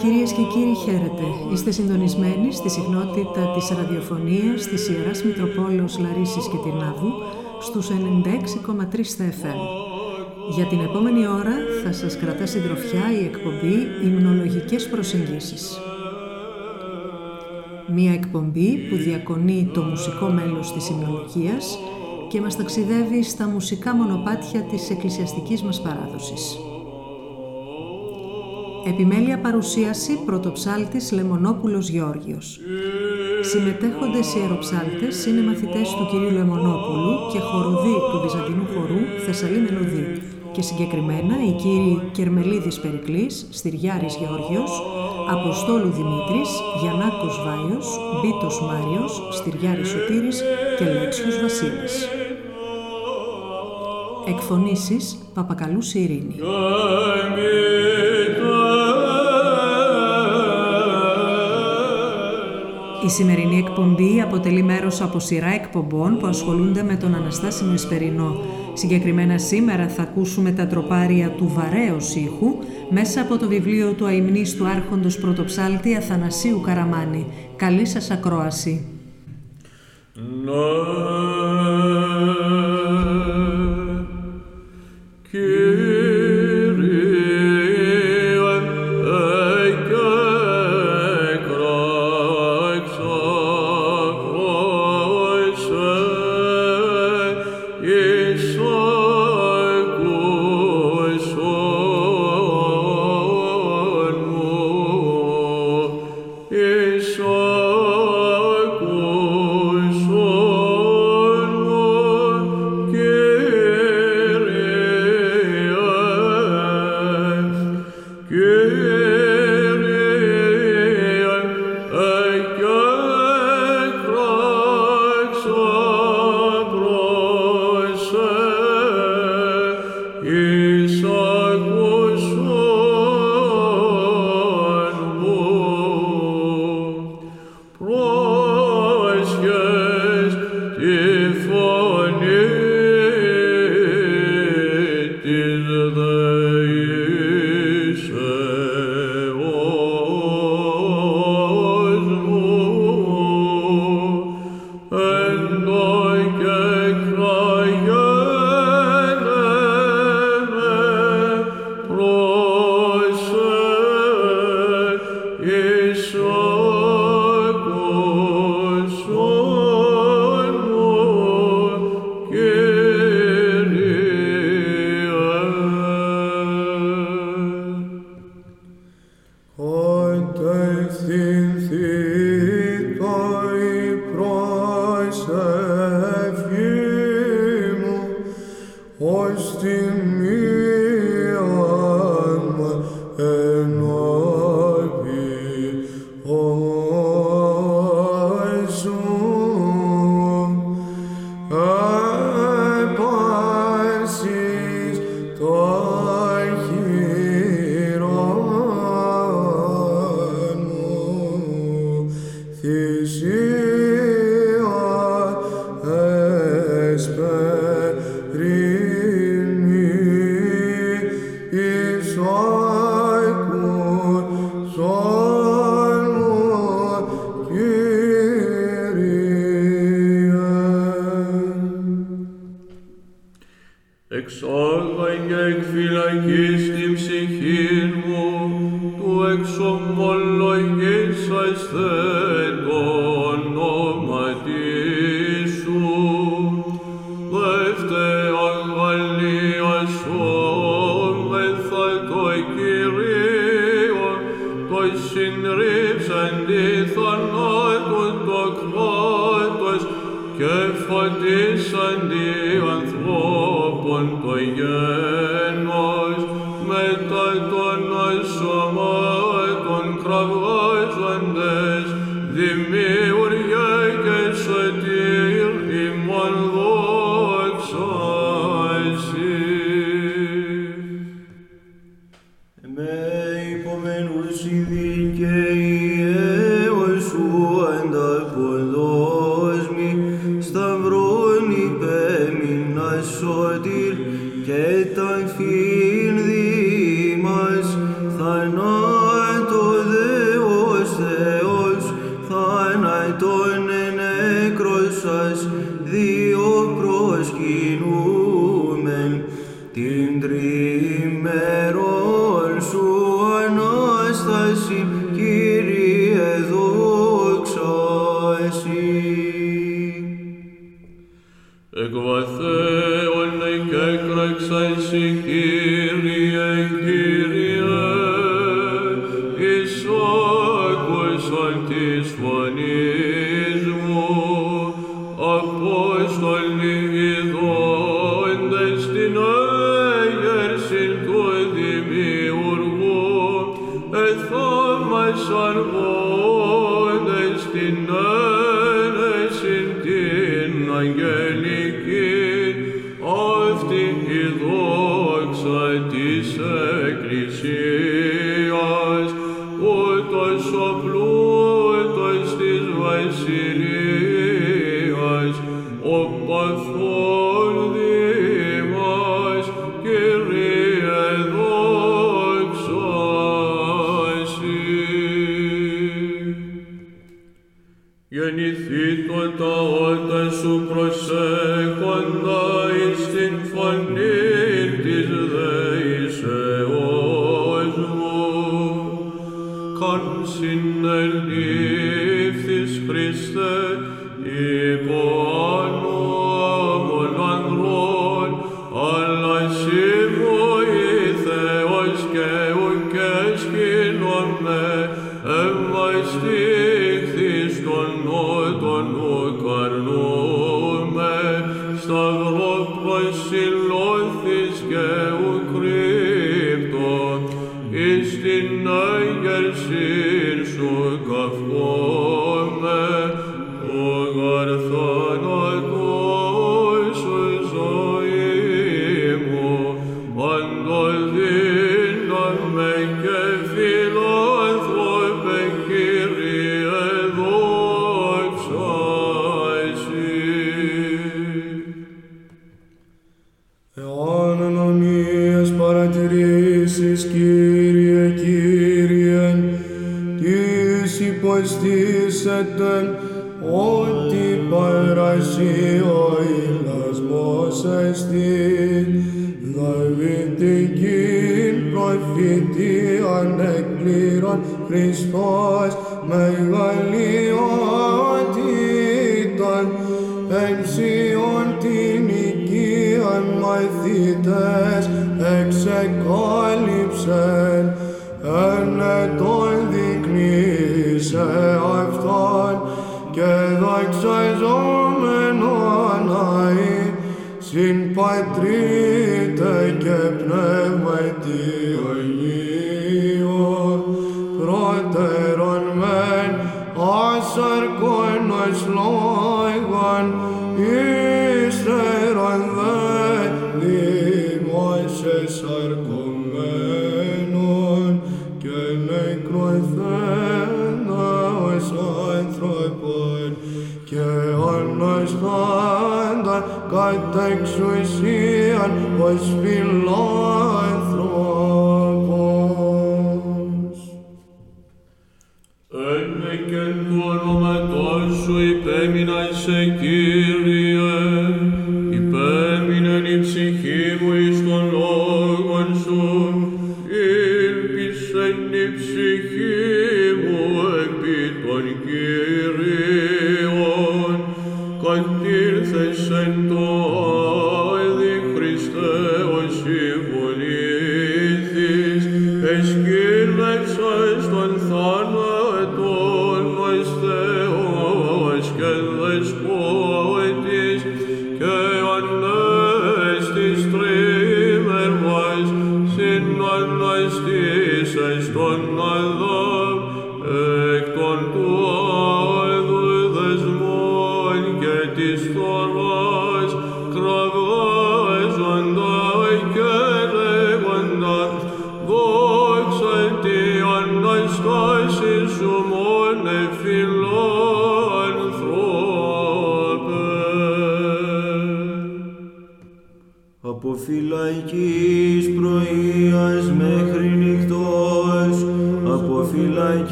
Κυρίες και κύριοι χαίρετε. Είστε συντονισμένοι στη συχνότητα της ραδιοφωνίας της Ιεράς Μητροπόλεως Λαρίσης και Τυρνάβου στους 96,3 FM. Για την επόμενη ώρα θα σας κρατά συντροφιά η εκπομπή «Υμνολογικές προσεγγίσεις». Μία εκπομπή που διακονεί το μουσικό μέλος της υμνολογίας και μας ταξιδεύει στα μουσικά μονοπάτια της εκκλησιαστικής μας παράδοσης. Επιμέλεια παρουσίαση πρωτοψάλτης Λεμονόπουλος Γεώργιος. Συμμετέχοντες ιεροψάλτες είναι μαθητές του κυρίου Λεμονόπουλου και χοροδοί του Βυζαντινού χορού Θεσσαλή Μελωδή και συγκεκριμένα οι κύριοι Κερμελίδης Περικλής, Στυριάρης Γεώργιος, Αποστόλου Δημήτρης, Γιαννάκος Βάιος, Μπίτος Μάριος, Στυριάρης Σωτήρης και Λέξιος Βασίλης. Εκφωνήσεις Παπακαλούς Ειρήνη. Η σημερινή εκπομπή αποτελεί μέρος από σειρά εκπομπών που ασχολούνται με τον Αναστάσιμο Εσπερινό. Συγκεκριμένα σήμερα θα ακούσουμε τα τροπάρια του βαρέως ήχου μέσα από το βιβλίο του αιμνής του Άρχοντος Πρωτοψάλτη Αθανασίου Καραμάνη. Καλή σας ακρόαση. Lord. Στην ψυχή μου του εξωμολόγησα, εσθέρισα. Χριστός μεγαλειότηταν εμψίων την οικίαν μαθητές εξεκάλυψεν εν ετών δεικνύσε αυτόν και δοξαζόμενον αεί συν πατρίτε και πνεύματι. Και η μάχη είναι η ίδια. Και η μάχη. Και η μάχη είναι η ίδια. Και η μάχη είναι η ίδια. Και. que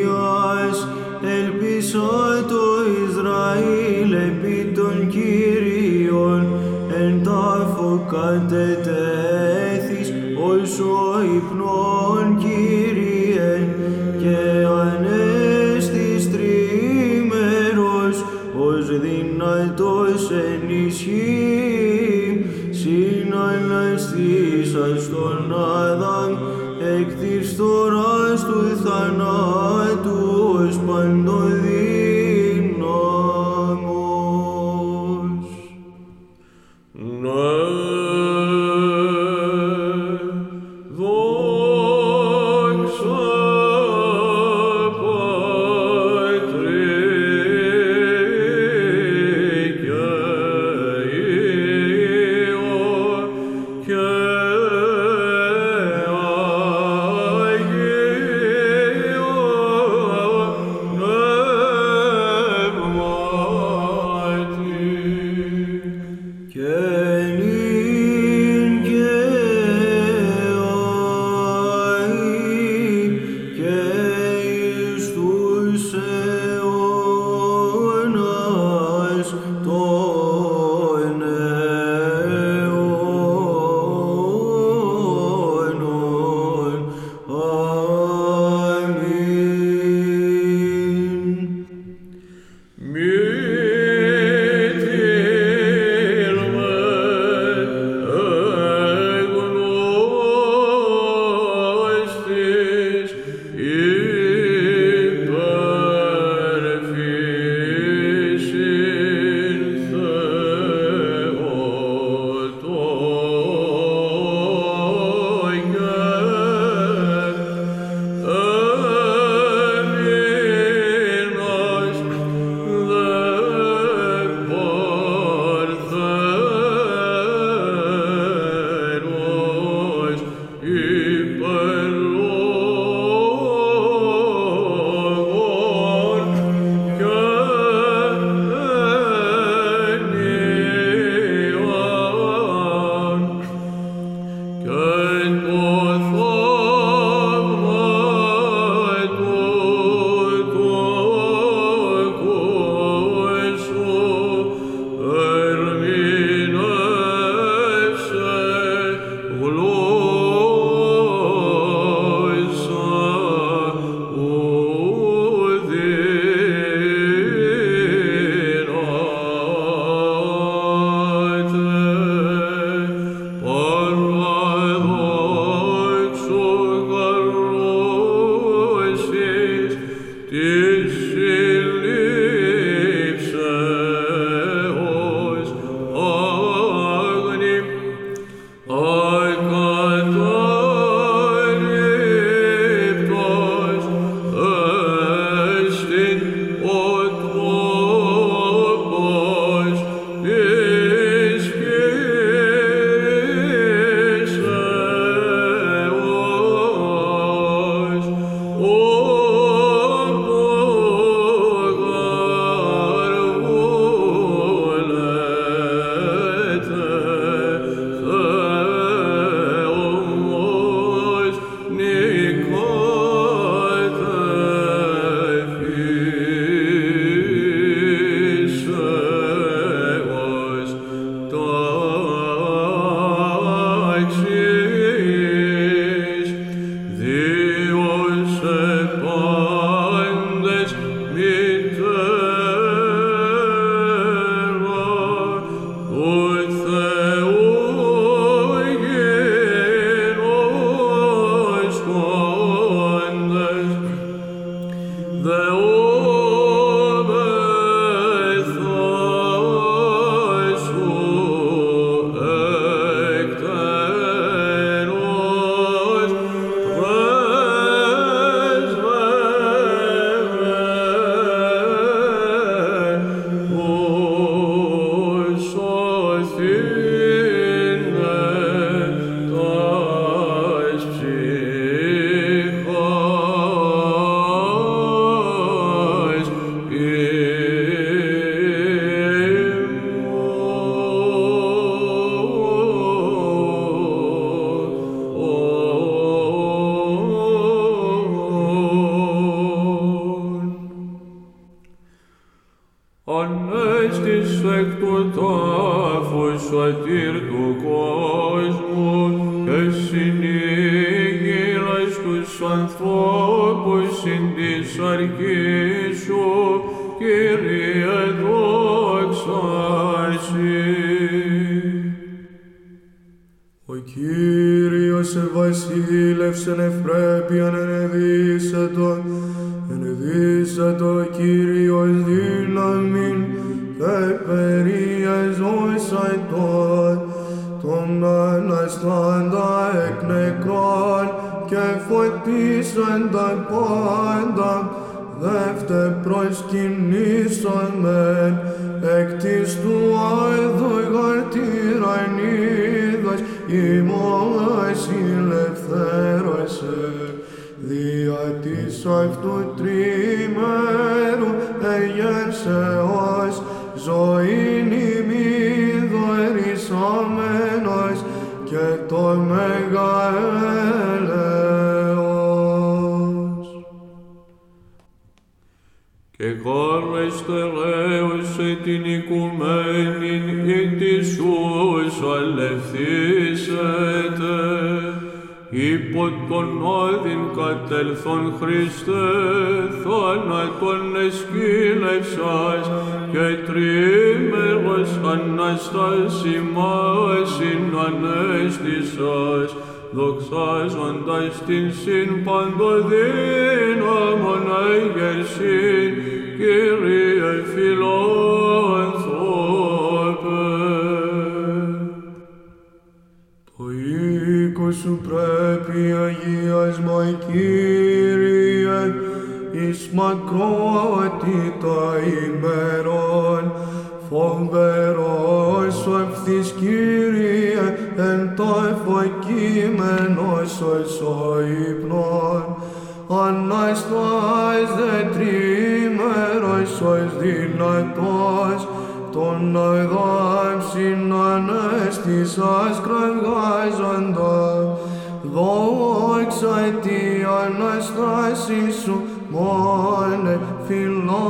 Κυρίας, ελπίσω το Ισραήλ επί των Κυρίων, εν τάφο κατετέθης, ως ο ύπνος. Κύριος ευασίλευσεν ευπρέπειαν ενεδίσατο, ενεδίσατο Κύριος δύναμιν και περιεζώσατο, τον αναστάντα εκ νεκρών και φωτίσαντα πάντα, δεύτε προσκυνήσαμεν εκ της του αεδού γαρτυρανίδας ημάς ηλευθέρωσε δια της αυτού τριμέρου εγέρσεως όδην κατελθόν Χριστέ, θάνατον εσκύλευσας και τρίμερος αναστάσιμάσιν ανέστησας, δοξάζοντας την συν παντοδύναμον αγερσήν, Δόξα τη Αναστάση σου, μόνε φιλάνθρωπε.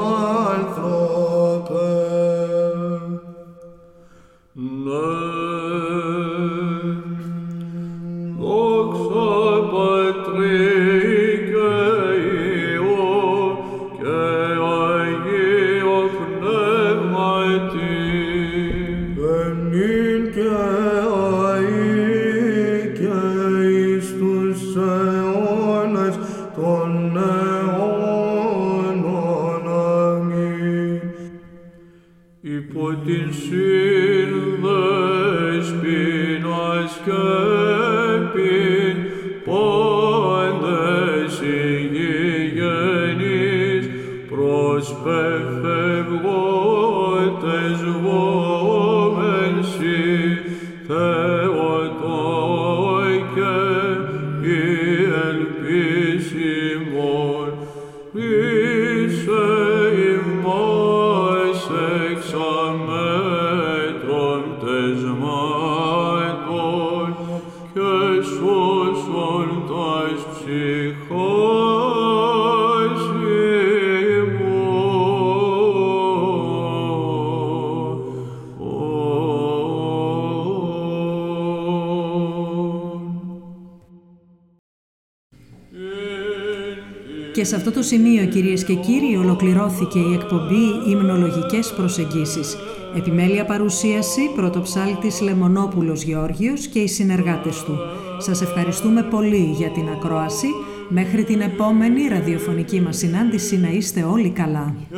Και σε αυτό το σημείο, κυρίες και κύριοι, ολοκληρώθηκε η εκπομπή «Υμνολογικές προσεγγίσεις». Επιμέλεια παρουσίαση, πρωτοψάλτης Λεμονόπουλος Γεώργιος και οι συνεργάτες του. Σας ευχαριστούμε πολύ για την ακρόαση. Μέχρι την επόμενη ραδιοφωνική μας συνάντηση να είστε όλοι καλά. Και